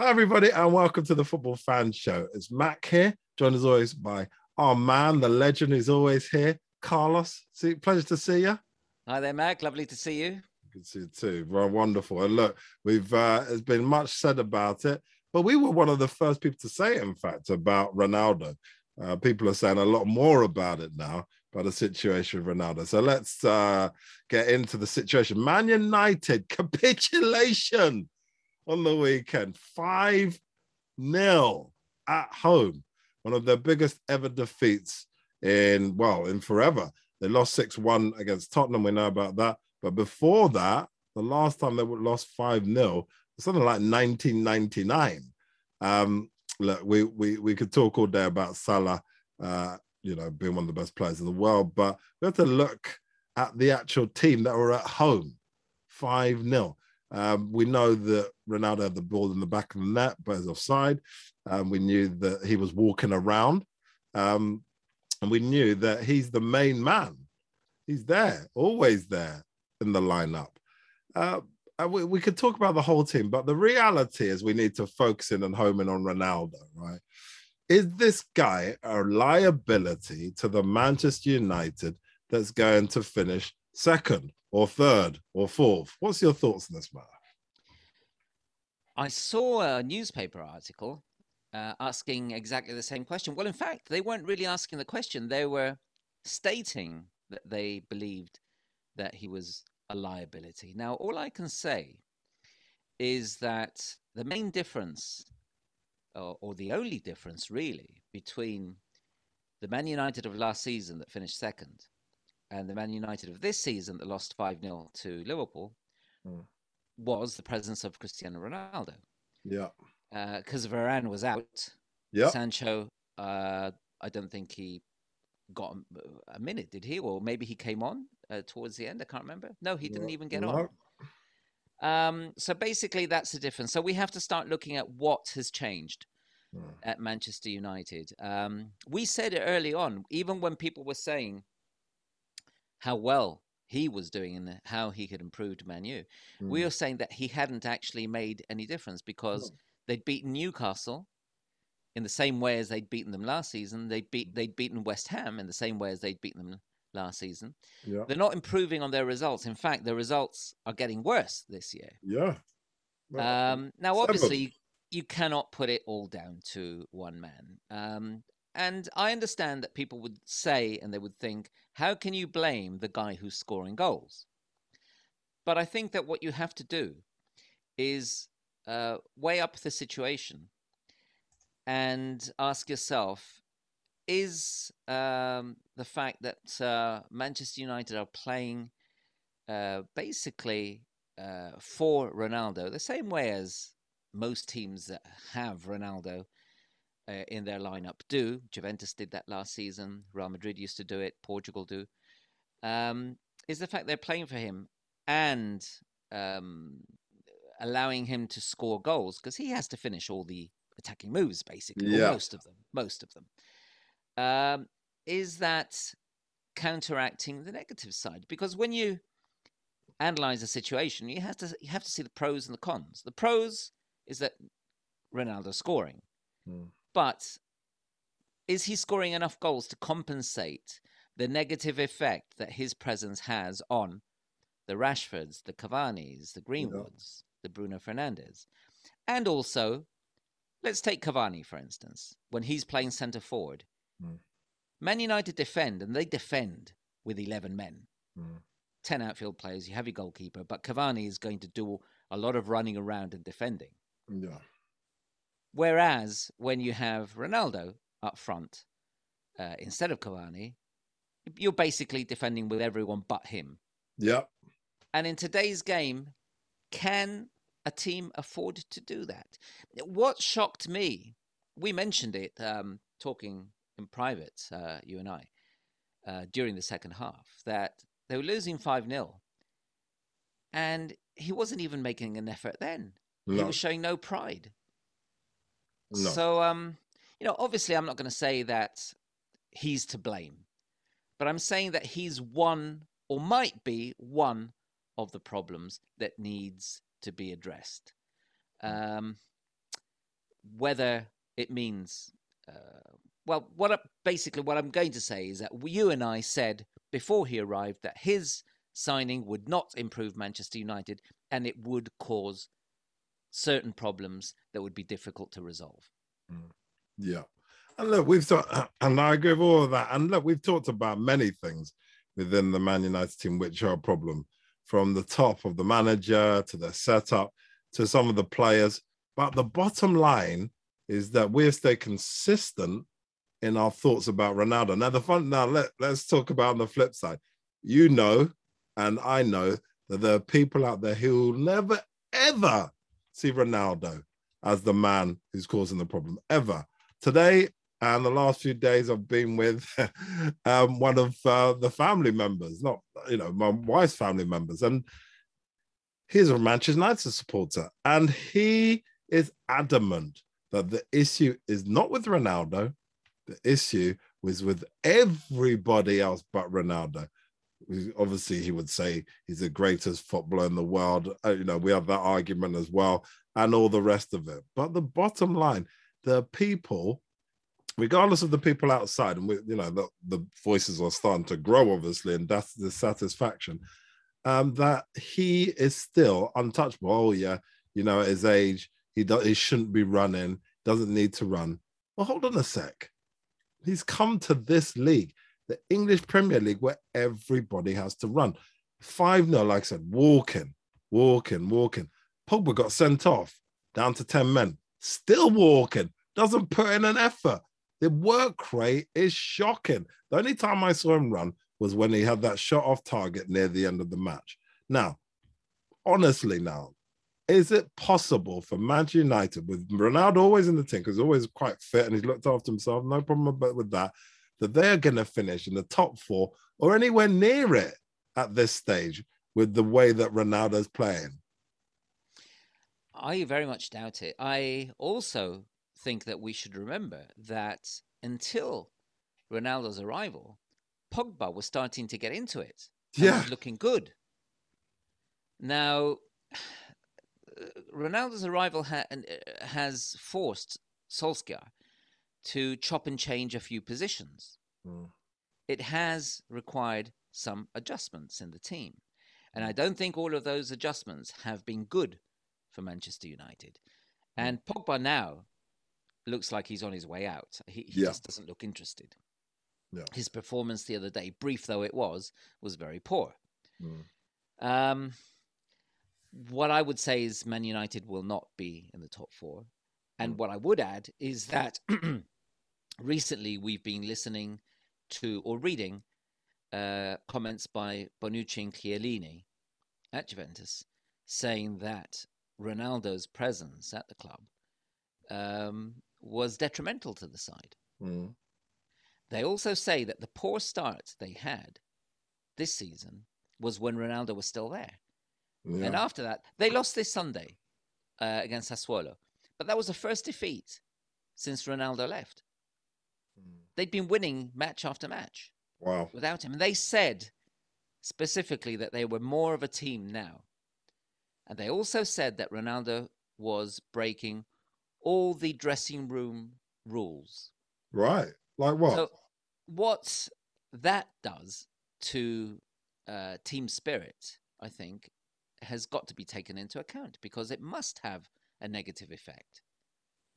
Hi, everybody, and welcome to the Football Fan Show. It's Mac here, joined as always by our man, the legend who's always here, Carlos. See, pleasure to see you. Hi there, Mac. Lovely to see you. Good to see you too. Well, wonderful. And look, we've uh, there's been much said about it, but we were one of the first people to say it, in fact, about Ronaldo. Uh, people are saying a lot more about it now, about the situation with Ronaldo. So let's uh, get into the situation. Man United capitulation on the weekend, 5 0 at home. One of their biggest ever defeats in, well, in forever. They lost 6 1 against Tottenham. We know about that. But before that, the last time they lost 5 0, something like 1999. Um, look, we, we, we could talk all day about Salah, uh, you know, being one of the best players in the world, but we have to look at the actual team that were at home 5 0. Um, we know that Ronaldo had the ball in the back of the net, but is offside. Um, we knew that he was walking around. Um, and we knew that he's the main man. He's there, always there in the lineup. Uh, we, we could talk about the whole team, but the reality is we need to focus in and home in on Ronaldo, right? Is this guy a liability to the Manchester United that's going to finish second or third or fourth? What's your thoughts on this matter? I saw a newspaper article uh, asking exactly the same question. Well, in fact, they weren't really asking the question, they were stating that they believed that he was a liability. Now, all I can say is that the main difference, or, or the only difference really, between the Man United of last season that finished second and the Man United of this season that lost 5 0 to Liverpool mm. was the presence of Cristiano Ronaldo. Yeah. Because uh, Varane was out. Yeah. Sancho, uh, I don't think he got a, minute, did he? Or maybe he came on uh, towards the end. I can't remember. No, he didn't even get no. on. Um, so basically, that's the difference. So we have to start looking at what has changed hmm. at Manchester United. Um, we said it early on, even when people were saying how well he was doing and how he had improved Manu. Mm. We were saying that he hadn't actually made any difference because they'd beaten Newcastle in the same way as they'd beaten them last season. They'd beat they'd beaten West Ham in the same way as they'd beaten them last season. Yeah. They're not improving on their results. In fact, their results are getting worse this year. Yeah. Well, um, now, obviously, you, you, cannot put it all down to one man. Um, and I understand that people would say and they would think, how can you blame the guy who's scoring goals? But I think that what you have to do is uh, weigh up the situation and ask yourself is um, the fact that uh, Manchester United are playing uh, basically uh, for Ronaldo the same way as most teams that have Ronaldo uh, in their lineup do. Juventus did that last season. Real Madrid used to do it. Portugal do. Um, is the fact they're playing for him and um, allowing him to score goals because he has to finish all the attacking moves, basically, yeah. most of them. Most of them. Um, is that counteracting the negative side? Because when you analyze a situation, you have to you have to see the pros and the cons. The pros is that Ronaldo scoring. Hmm. But is he scoring enough goals to compensate the negative effect that his presence has on the Rashfords, the Cavani's, the Greenwoods, yeah. the Bruno Fernandes? And also, let's take Cavani, for instance, when he's playing centre forward. Mm. Man United defend, and they defend with 11 men. Mm. 10 outfield players, you have your goalkeeper, but Cavani is going to do a lot of running around and defending. Yeah. Whereas when you have Ronaldo up front uh, instead of Cavani, you're basically defending with everyone but him. Yep. And in today's game, can a team afford to do that? What shocked me, we mentioned it um, talking in private, uh, you and I, uh, during the second half, that they were losing 5 0. And he wasn't even making an effort then. No. He was showing no pride. No. So, um, you know, obviously, I'm not going to say that he's to blame, but I'm saying that he's one or might be one of the problems that needs to be addressed. Um, whether it means uh, well, what I, basically what I'm going to say is that you and I said before he arrived that his signing would not improve Manchester United and it would cause certain problems that would be difficult to resolve. Mm. Yeah. And look, we've talked, and I agree with all of that. And look, we've talked about many things within the Man United team which are a problem, from the top of the manager to the setup to some of the players. But the bottom line is that we've stayed consistent in our thoughts about Ronaldo. Now, the fun now let, let's talk about the flip side. You know, and I know that there are people out there who will never ever see Ronaldo as the man who's causing the problem ever. Today and the last few days, I've been with um, one of uh, the family members, not you know my wife's family members, and he's a Manchester United supporter, and he is adamant that the issue is not with Ronaldo, the issue was with everybody else but Ronaldo. Obviously, he would say he's the greatest footballer in the world. Uh, you know, we have that argument as well, and all the rest of it. But the bottom line, the people, regardless of the people outside, and we, you know, the, the voices are starting to grow, obviously, and that's the satisfaction um, that he is still untouchable. Oh yeah, you know, at his age, he do, he shouldn't be running. Doesn't need to run. Well, hold on a sec. He's come to this league, the English Premier League, where everybody has to run. 5 0, like I said, walking, walking, walking. Pogba got sent off down to 10 men, still walking, doesn't put in an effort. The work rate is shocking. The only time I saw him run was when he had that shot off target near the end of the match. Now, honestly, now, is it possible for Manchester United with Ronaldo always in the team because always quite fit and he's looked after himself, no problem with that, that they're going to finish in the top four or anywhere near it at this stage with the way that Ronaldo's playing? I very much doubt it. I also think that we should remember that until Ronaldo's arrival, Pogba was starting to get into it. Yeah. looking good. Now, Ronaldo's arrival ha- uh, has forced Solskjaer to chop and change a few positions. Mm. It has required some adjustments in the team. And I don't think all of those adjustments have been good for Manchester United. Hmm. And Pogba now looks like he's on his way out. He, he yeah. just doesn't look interested. Yeah. His performance the other day, brief though it was, was very poor. Mm. Um, what I would say is Man United will not be in the top four. And mm. what I would add is that recently we've been listening to or reading uh, comments by Bonucci and Chiellini at Juventus saying that Ronaldo's presence at the club um, was detrimental to the side. Mm. They also say that the poor start they had this season was when Ronaldo was still there. Yeah. And after that, they lost this Sunday uh, against Sassuolo. But that was the first defeat since Ronaldo left. They'd been winning match after match. Wow. Without him. And they said specifically that they were more of a team now. And they also said that Ronaldo was breaking all the dressing room rules. Right. Like what? So what that does to uh, team spirit, I think, has got to be taken into account because it must have a negative effect.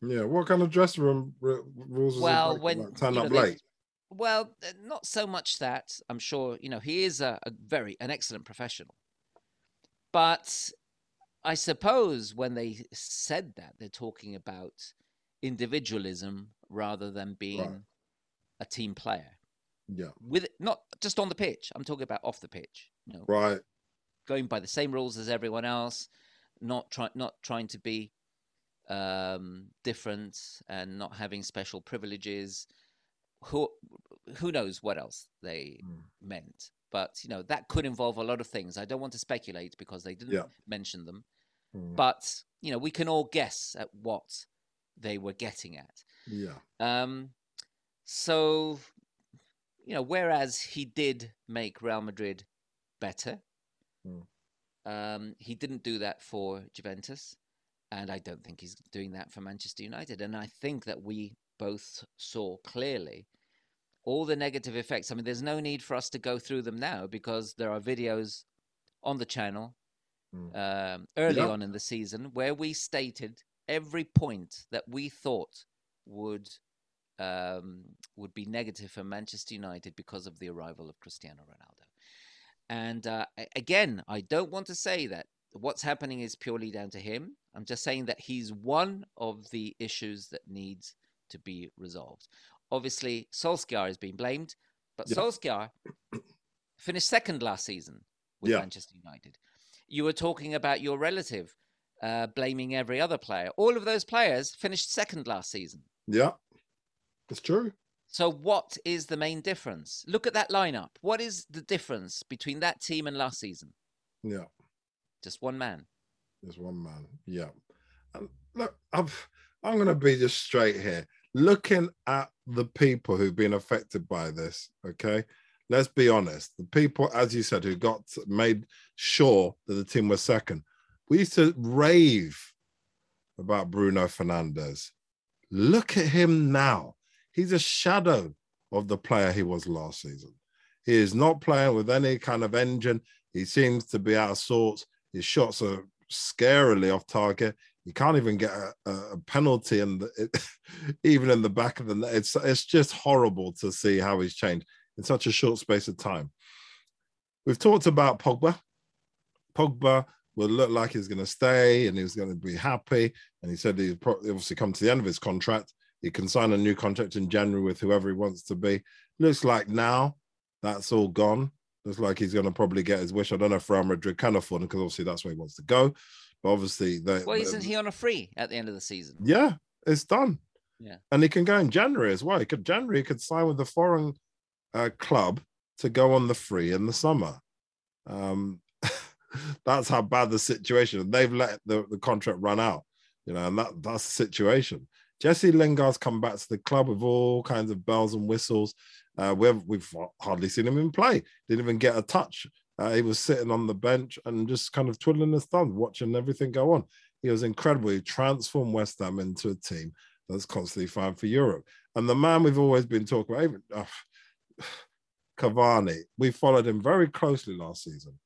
Yeah, what kind of dressing room r- rules? Well, when like turn up know, late. Well, uh, not so much that. I'm sure you know he is a, a very an excellent professional, but I suppose when they said that they're talking about individualism rather than being right. a team player. Yeah, with not just on the pitch. I'm talking about off the pitch. You know, right going by the same rules as everyone else, not trying not trying to be um, different and not having special privileges. Who who knows what else they mm. meant? But you know that could involve a lot of things. I don't want to speculate because they didn't yeah. mention them. Mm. But you know we can all guess at what they were getting at. Yeah. Um. So you know, whereas he did make Real Madrid better, Mm. Um, he didn't do that for Juventus, And I don't think he's doing that for Manchester United. And I think that we both saw clearly all the negative effects. I mean, there's no need for us to go through them now because there are videos on the channel mm. um, early on in the season where we stated every point that we thought would um, would be negative for Manchester United because of the arrival of Cristiano Ronaldo. And uh, again, I don't want to say that what's happening is purely down to him. I'm just saying that he's one of the issues that needs to be resolved. Obviously, Solskjaer is being blamed, but yeah. Solskjaer finished second last season with yeah. Manchester United. You were talking about your relative uh, blaming every other player. All of those players finished second last season. Yeah, it's true. So, what is the main difference? Look at that lineup. What is the difference between that team and last season? Yeah, just one man. Just one man. Yeah. And look, I've, I'm going to be just straight here. Looking at the people who've been affected by this, okay? Let's be honest. The people, as you said, who got made sure that the team was second, we used to rave about Bruno Fernandes. Look at him now. He's a shadow of the player he was last season. He is not playing with any kind of engine. He seems to be out of sorts. His shots are scarily off target. You can't even get a, a penalty, and even in the back of the net, it's it's just horrible to see how he's changed in such a short space of time. We've talked about Pogba. Pogba will look like he's going to stay and he's going to be happy. And he said he's probably obviously come to the end of his contract. He can sign a new contract in January with whoever he wants to be. Looks like now that's all gone. Looks like he's going to probably get his wish. I don't know if Real Madrid can afford him because obviously that's where he wants to go. But obviously, they, well, isn't he on a free at the end of the season? Yeah, it's done. Yeah, and he can go in January as well. He could January he could sign with the foreign uh, club to go on the free in the summer. Um, that's how bad the situation. They've let the, the contract run out, you know, and that that's the situation. Jesse Lingard's come back to the club with all kinds of bells and whistles. Uh, we've we've hardly seen him in play. Didn't even get a touch. Uh, he was sitting on the bench and just kind of twiddling his thumbs, watching everything go on. He was incredible. He transformed West Ham into a team that's constantly fighting for Europe. And the man we've always been talking about, even, uh, Cavani, we followed him very closely last season,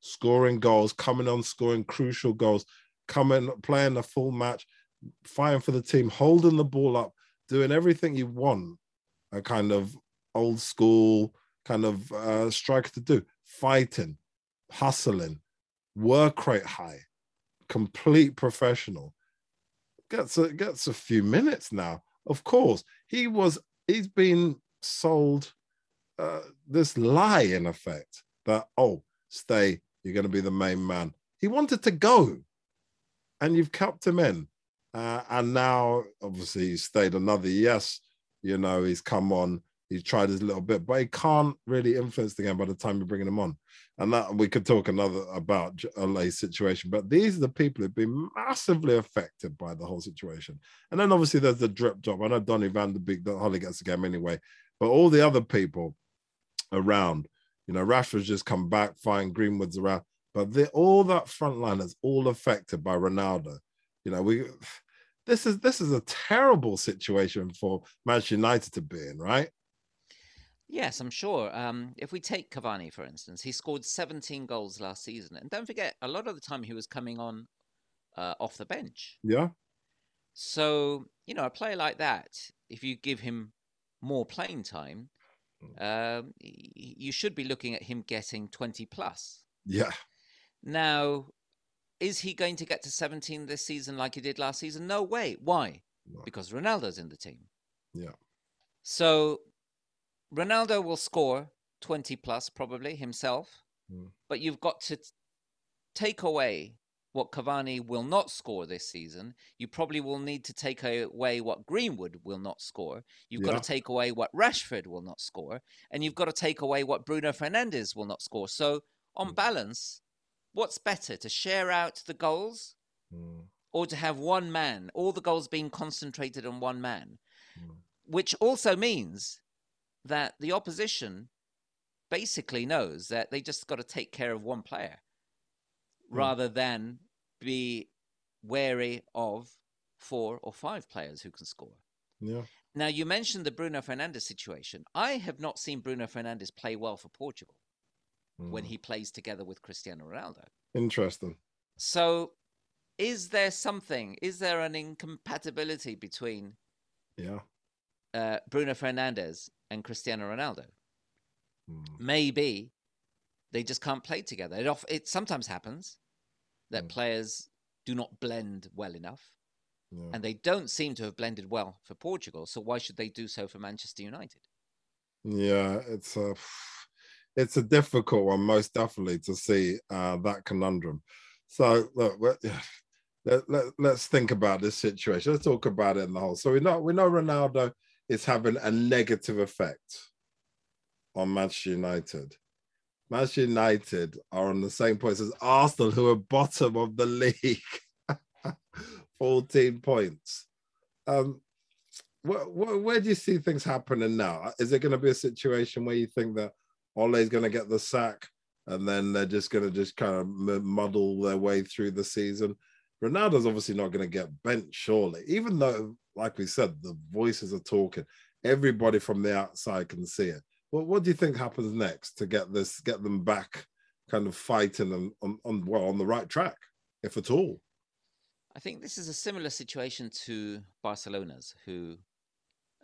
scoring goals, coming on, scoring crucial goals, coming, playing a full match, fighting for the team, holding the ball up, doing everything you want a kind of old school kind of uh, striker to do, fighting, hustling, work rate high, complete professional. Gets a, gets a few minutes now. Of course, he was. He's been sold uh, this lie in effect that oh stay you're going to be the main man he wanted to go and you've kept him in uh, and now obviously he's stayed another yes you know he's come on he's tried his little bit but he can't really influence the game by the time you're bringing him on and that we could talk another about a situation but these are the people who've been massively affected by the whole situation and then obviously there's the drip drop i know donny van de beek hardly gets the game anyway but all the other people around. You know, Rashford's just come back, fine, Greenwood's around, but they all that front line is all affected by Ronaldo. You know, we this is this is a terrible situation for Manchester United to be in, right? Yes, I'm sure. Um, if we take Cavani, for instance, he scored 17 goals last season. And don't forget, a lot of the time he was coming on uh, off the bench. Yeah. So, you know, a player like that, if you give him more playing time, um, you should be looking at him getting 20 plus. Yeah. Now, is he going to get to 17 this season like he did last season? No way. Why? No. Because Ronaldo's in the team. Yeah. So Ronaldo will score 20 plus probably himself, mm. but you've got to take away what Cavani will not score this season. You probably will need to take away what Greenwood will not score. You've yeah. got to take away what Rashford will not score. And you've got to take away what Bruno Fernandes will not score. So, on mm. balance, what's better to share out the goals mm. or to have one man, all the goals being concentrated on one man? Mm. Which also means that the opposition basically knows that they just got to take care of one player hmm. rather than be wary of four or five players who can score. Yeah. Now you mentioned the Bruno Fernandes situation. I have not seen Bruno Fernandes play well for Portugal mm. when he plays together with Cristiano Ronaldo. Interesting. So is there something? Is there an incompatibility between yeah uh, Bruno Fernandes and Cristiano Ronaldo? Mm. Maybe they just can't play together. It, off, it sometimes happens that mm. players do not blend well enough. Yeah. And they don't seem to have blended well for Portugal. So why should they do so for Manchester United? Yeah, it's a it's a difficult one, most definitely, to see uh, that conundrum. So look, let, let, let's think about this situation. Let's talk about it in the whole. So we know we know Ronaldo is having a negative effect on Manchester United. Manchester United are on the same points as Arsenal, who are bottom of the league, 14 points. Um, where, where, where, do you see things happening now? Is it going to be a situation where you think that Ole's going to get the sack and then they're just going to just kind of muddle their way through the season? Ronaldo's obviously not going to get bent, surely, even though, like we said, the voices are talking. Everybody from the outside can see it. Well, what do you think happens next to get this, get them back, kind of fighting and on, on well on the right track, if at all? I think this is a similar situation to Barcelona's, who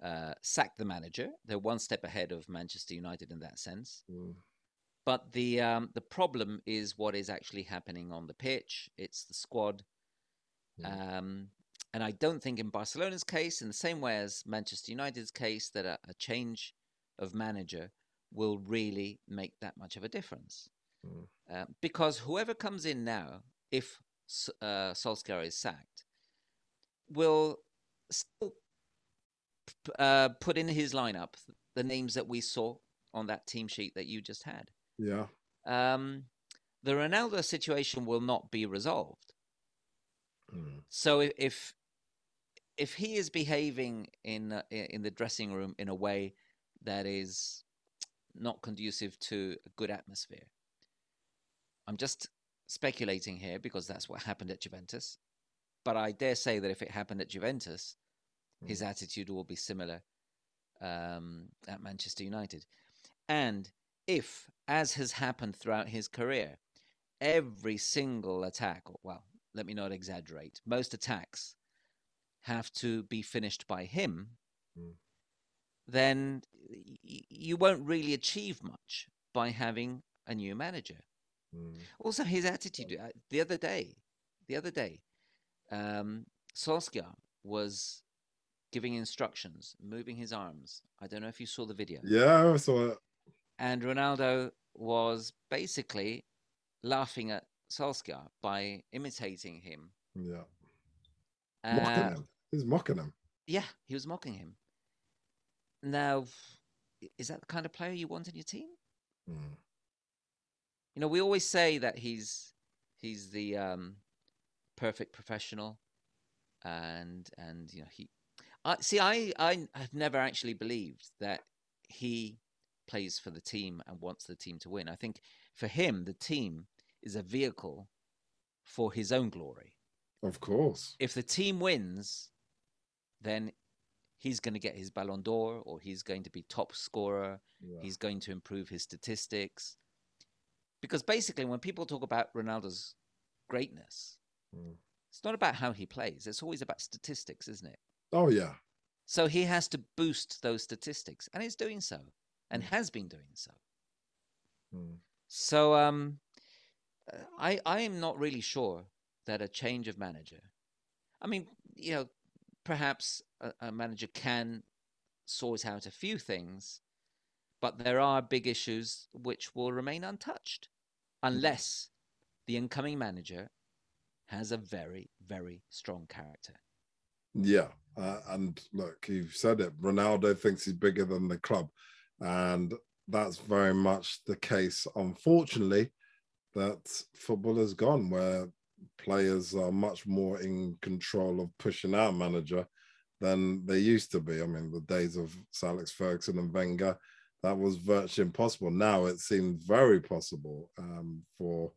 uh, sacked the manager. They're one step ahead of Manchester United in that sense. Mm. But the um, the problem is what is actually happening on the pitch. It's the squad, mm. um, and I don't think in Barcelona's case, in the same way as Manchester United's case, that a, a change of manager will really make that much of a difference. Mm. Uh, because whoever comes in now, if uh, Solskjaer is sacked, will still uh, put in his lineup the names that we saw on that team sheet that you just had. Yeah. Um, the Ronaldo situation will not be resolved. Mm. So if if he is behaving in uh, in the dressing room in a way that is not conducive to a good atmosphere. I'm just speculating here because that's what happened at Juventus. But I dare say that if it happened at Juventus, mm. his attitude will be similar um, at Manchester United. And if, as has happened throughout his career, every single attack, well, let me not exaggerate, most attacks have to be finished by him, mm then you won't really achieve much by having a new manager. Mm. Also, his attitude. Uh, the other day, the other day, um, Solskjaer was giving instructions, moving his arms. I don't know if you saw the video. Yeah, I saw it. And Ronaldo was basically laughing at Solskjaer by imitating him. Yeah. Uh, mocking him. He's mocking him. Yeah, he was mocking him. Now, is that the kind of player you want in your team? Mm. You know, we always say that he's he's the um, perfect professional, and and you know he. I see. I I have never actually believed that he plays for the team and wants the team to win. I think for him, the team is a vehicle for his own glory. Of course. If the team wins, then he's going to get his Ballon d'Or or he's going to be top scorer. Yeah. He's going to improve his statistics. Because basically, when people talk about Ronaldo's greatness, mm. it's not about how he plays. It's always about statistics, isn't it? Oh, yeah. So he has to boost those statistics, and he's doing so, and mm. has been doing so. Mm. So, um, I I am not really sure that a change of manager. I mean, you know, perhaps a, a manager can sort out a few things, but there are big issues which will remain untouched unless the incoming manager has a very, very strong character. Yeah. Uh, and look, you've said it. Ronaldo thinks he's bigger than the club. And that's very much the case, unfortunately, that football has gone where players are much more in control of pushing out manager than they used to be. I mean, the days of Alex Ferguson and Wenger, that was virtually impossible. Now it seems very possible um, for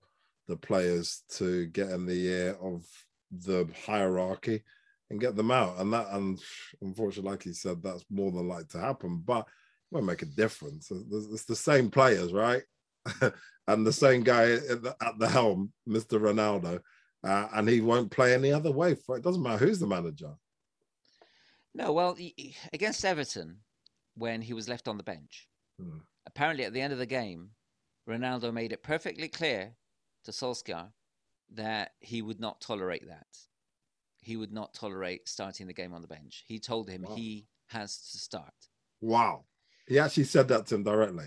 the players to get in the ear of the hierarchy and get them out. And that, and unfortunately, like you said, that's more than likely to happen. But it won't make a difference. It's the same players, right? and the same guy at the, at the helm, Mr. Ronaldo, uh, and he won't play any other way. For it doesn't matter who's the manager. No, well, against Everton, when he was left on the bench, hmm. apparently at the end of the game, Ronaldo made it perfectly clear to Solskjaer that he would not tolerate that. He would not tolerate starting the game on the bench. He told him wow. he has to start. Wow. He actually said that to him directly.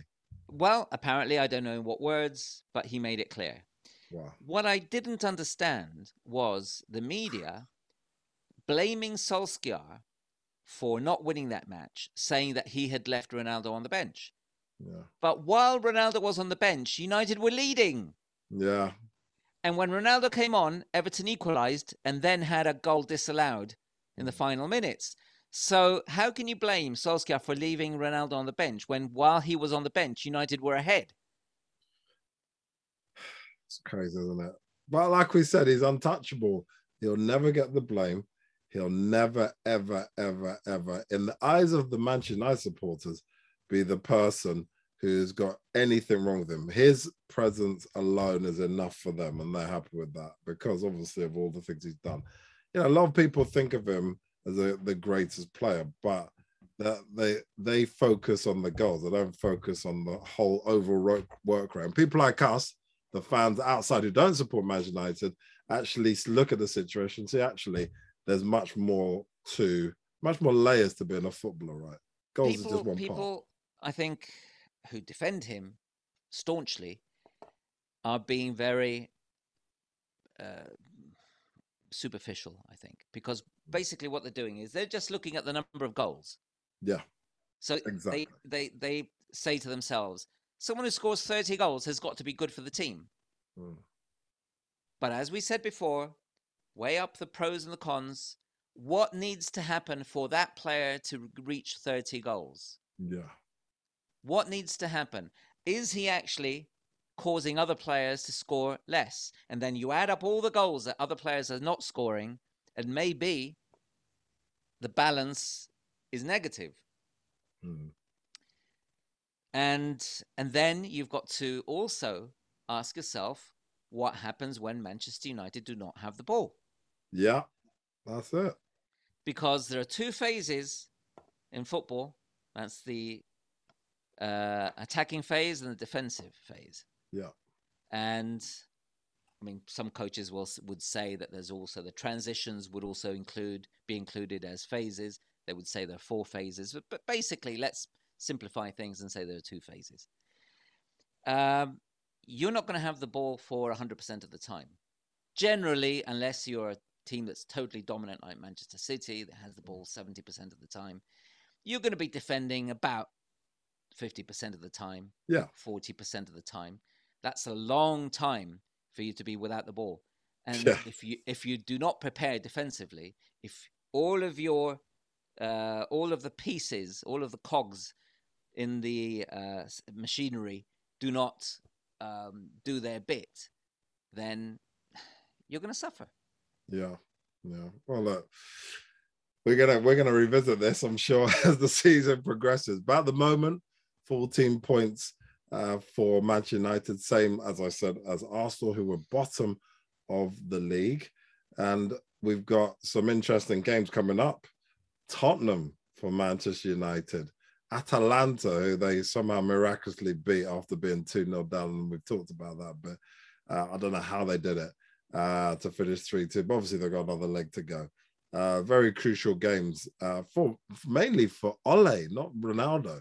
Well, apparently, I don't know in what words, but he made it clear. Wow. What I didn't understand was the media blaming Solskjaer for not winning that match, saying that he had left Ronaldo on the bench. Yeah. But while Ronaldo was on the bench, United were leading. Yeah. And when Ronaldo came on, Everton equalised and then had a goal disallowed in the mm. final minutes. So how can you blame Solskjaer for leaving Ronaldo on the bench when while he was on the bench, United were ahead? It's crazy, isn't it? But like we said, he's untouchable. He'll never get the blame. He'll never, ever, ever, ever, in the eyes of the Manchester United supporters, be the person who's got anything wrong with him. His presence alone is enough for them, and they're happy with that because obviously of all the things he's done. You know, a lot of people think of him as the greatest player, but that they they focus on the goals. They don't focus on the whole overall work. And people like us, the fans outside who don't support Manchester United, actually look at the situation. See, actually, there's much more to, much more layers to being a footballer, right? Goals people, is just one part. people, part. I think, who defend him staunchly are being very uh, superficial, I think, because basically what they're doing is they're just looking at the number of goals. Yeah. So exactly. they, they they say to themselves, someone who scores 30 goals has got to be good for the team. Mm. But as we said before, weigh up the pros and the cons. What needs to happen for that player to reach 30 goals? Yeah. What needs to happen? Is he actually causing other players to score less. And then you add up all the goals that other players are not scoring, and maybe the balance is negative. Hmm. And and then you've got to also ask yourself what happens when Manchester United do not have the ball. Yeah, that's it. Because there are two phases in football. That's the uh, attacking phase and the defensive phase. Yeah. And I mean, some coaches will would say that there's also the transitions would also include be included as phases. They would say there are four phases, but, but basically, let's simplify things and say there are two phases. Um, you're not going to have the ball for 100% of the time, generally, unless you're a team that's totally dominant like Manchester City that has the ball 70% of the time. You're going to be defending about 50% of the time, yeah, 40% of the time that's a long time for you to be without the ball. And yeah. if you if you do not prepare defensively, if all of your uh, all of the pieces, all of the cogs in the uh, machinery do not um, do their bit, then you're going to suffer. Yeah, yeah. Well, look, we're gonna we're gonna revisit this, I'm sure, as the season progresses. But at the moment, 14 points uh, for Manchester United, same as I said as Arsenal, who were bottom of the league. And we've got some interesting games coming up. Tottenham for Manchester United, Atalanta, who they somehow miraculously beat after being 2 0 down. And we've talked about that, but uh, I don't know how they did it uh, to finish 3 2. But obviously, they've got another leg to go. Uh, very crucial games uh, for mainly for Ole, not Ronaldo.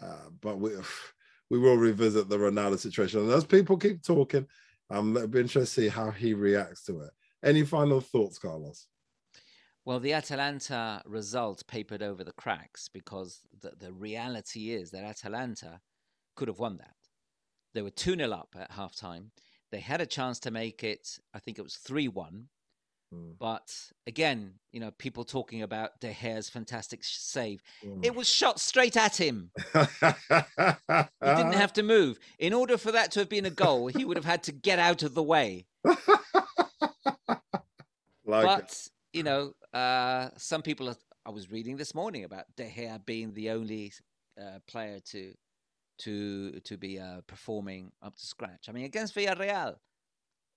Uh, but we we will revisit the Ronaldo situation. And as people keep talking, um, it'll be interesting to see how he reacts to it. Any final thoughts, Carlos? Well, the Atalanta result papered over the cracks because the, the reality is that Atalanta could have won that. They were 2 0 up at half time. They had a chance to make it, I think it was 3 1. Mm. But again, you know, people talking about De Gea's fantastic save. Mm. It was shot straight at him. he didn't have to move. In order for that to have been a goal, he would have had to get out of the way. Like but it. you know, uh, some people. Are, I was reading this morning about De Gea being the only uh, player to to to be uh, performing up to scratch. I mean, against Villarreal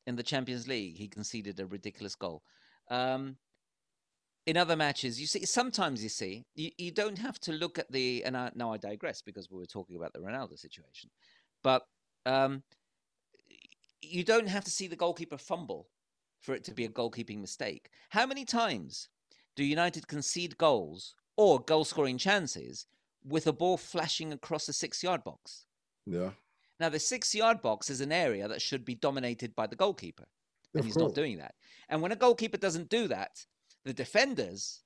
in the Champions League, he conceded a ridiculous goal. Um, in other matches, you see, sometimes you see, you, you don't have to look at the. And I, now I digress because we were talking about the Ronaldo situation, but um, you don't have to see the goalkeeper fumble for it to be a goalkeeping mistake. How many times do United concede goals or goal scoring chances with a ball flashing across the six yard box? Yeah. Now, the six yard box is an area that should be dominated by the goalkeeper, and of he's course. not doing that. And when a goalkeeper doesn't do that, the defenders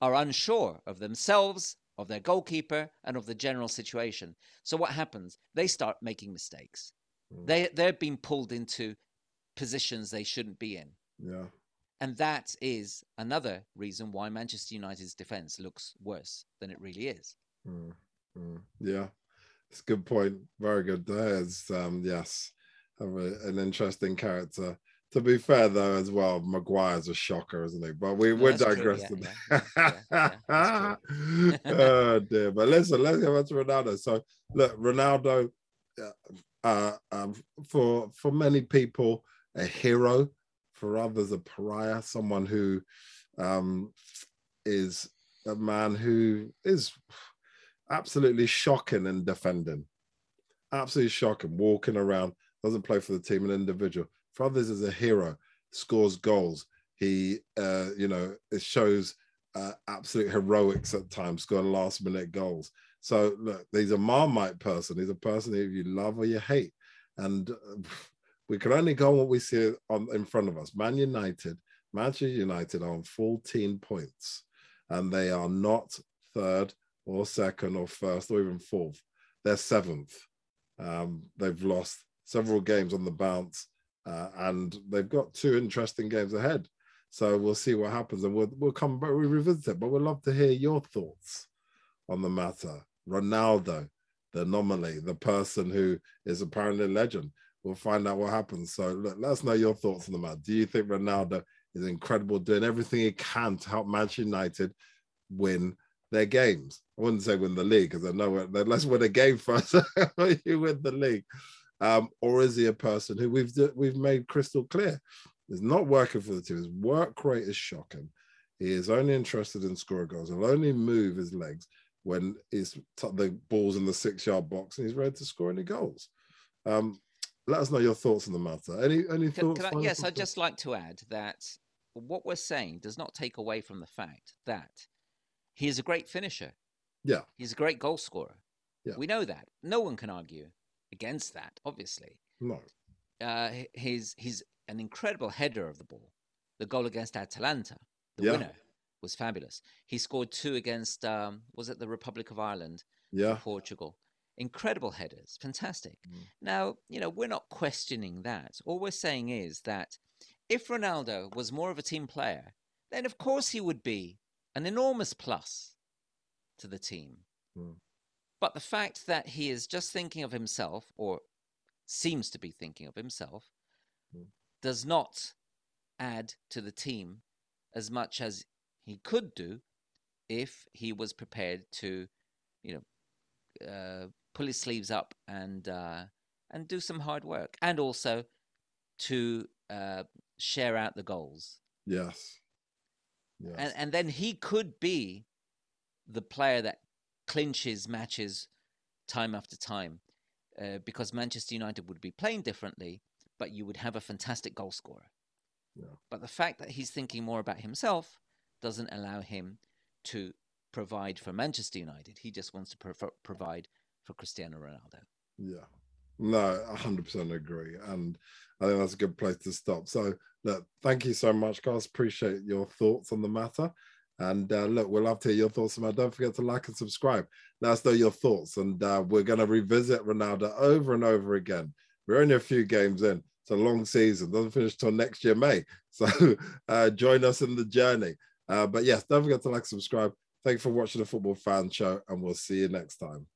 are unsure of themselves, of their goalkeeper, and of the general situation. So what happens? They start making mistakes. Mm. They they're being pulled into positions they shouldn't be in. Yeah. And that is another reason why Manchester United's defense looks worse than it really is. Mm. Mm. Yeah. It's a good point. Very good. There's um yes, have a, an interesting character. To be fair, though, as well, Maguire's a shocker, isn't he? But we, no, we're digressing. Yeah, yeah. yeah, oh dear! But listen, let's go back to Ronaldo. So, look, Ronaldo, uh, um, for for many people, a hero. For others, a pariah. Someone who um, is a man who is absolutely shocking in defending. Absolutely shocking, walking around, doesn't play for the team, an individual for others is a hero, scores goals. He, uh, you know, it shows uh, absolute heroics at times, scoring last minute goals. So look, he's a marmite person. He's a person who you love or you hate, and we can only go on what we see on in front of us. Man United, Manchester United are on 14 points, and they are not third or second or first or even fourth. They're seventh. Um, they've lost several games on the bounce. Uh, and they've got two interesting games ahead. So we'll see what happens, and we'll we'll come back, we revisit it. But we'd love to hear your thoughts on the matter. Ronaldo, the anomaly, the person who is apparently a legend. We'll find out what happens. So let us know your thoughts on the matter. Do you think Ronaldo is incredible, doing everything he can to help Manchester United win their games? I wouldn't say win the league because I know that let's win a game first. you win the league um, or is he a person who we've we've made crystal clear is not working for the team? His work rate is shocking. He is only interested in scoring goals. He'll only move his legs when he's t- the ball's in the six yard box and he's ready to score any goals. Um, let us know your thoughts on the matter. Any any can, thoughts? Can I, yes, I'd just like to add that what we're saying does not take away from the fact that he is a great finisher. Yeah, he's a great goal scorer. Yeah. We know that. No one can argue against that, obviously. No. Uh, he's he's an incredible header of the ball. The goal against Atalanta, the yeah. winner, was fabulous. He scored two against um, was it the Republic of Ireland? Yeah, Portugal. Incredible headers, fantastic. Mm. Now you know we're not questioning that. All we're saying is that if Ronaldo was more of a team player, then of course he would be an enormous plus to the team. Mm. But the fact that he is just thinking of himself, or seems to be thinking of himself, mm. does not add to the team as much as he could do if he was prepared to, you know, uh, pull his sleeves up and uh, and do some hard work, and also to uh, share out the goals. Yes. Yes. And and then he could be the player that clinches matches time after time uh, because Manchester United would be playing differently, but you would have a fantastic goal scorer. Yeah. But the fact that he's thinking more about himself doesn't allow him to provide for Manchester United. He just wants to pro- provide for Cristiano Ronaldo. Yeah. No, 100% agree. And I think that's a good place to stop. So, look, thank you so much, guys. Appreciate your thoughts on the matter. And uh, look, we'll love to hear your thoughts on Don't forget to like and subscribe. Let us know your thoughts. And uh, we're going to revisit Ronaldo over and over again. We're only a few games in. It's a long season. Doesn't finish till next year, May. So uh, join us in the journey. Uh, but yes, don't forget to like, subscribe. Thank you for watching the Football Fan Show, and we'll see you next time.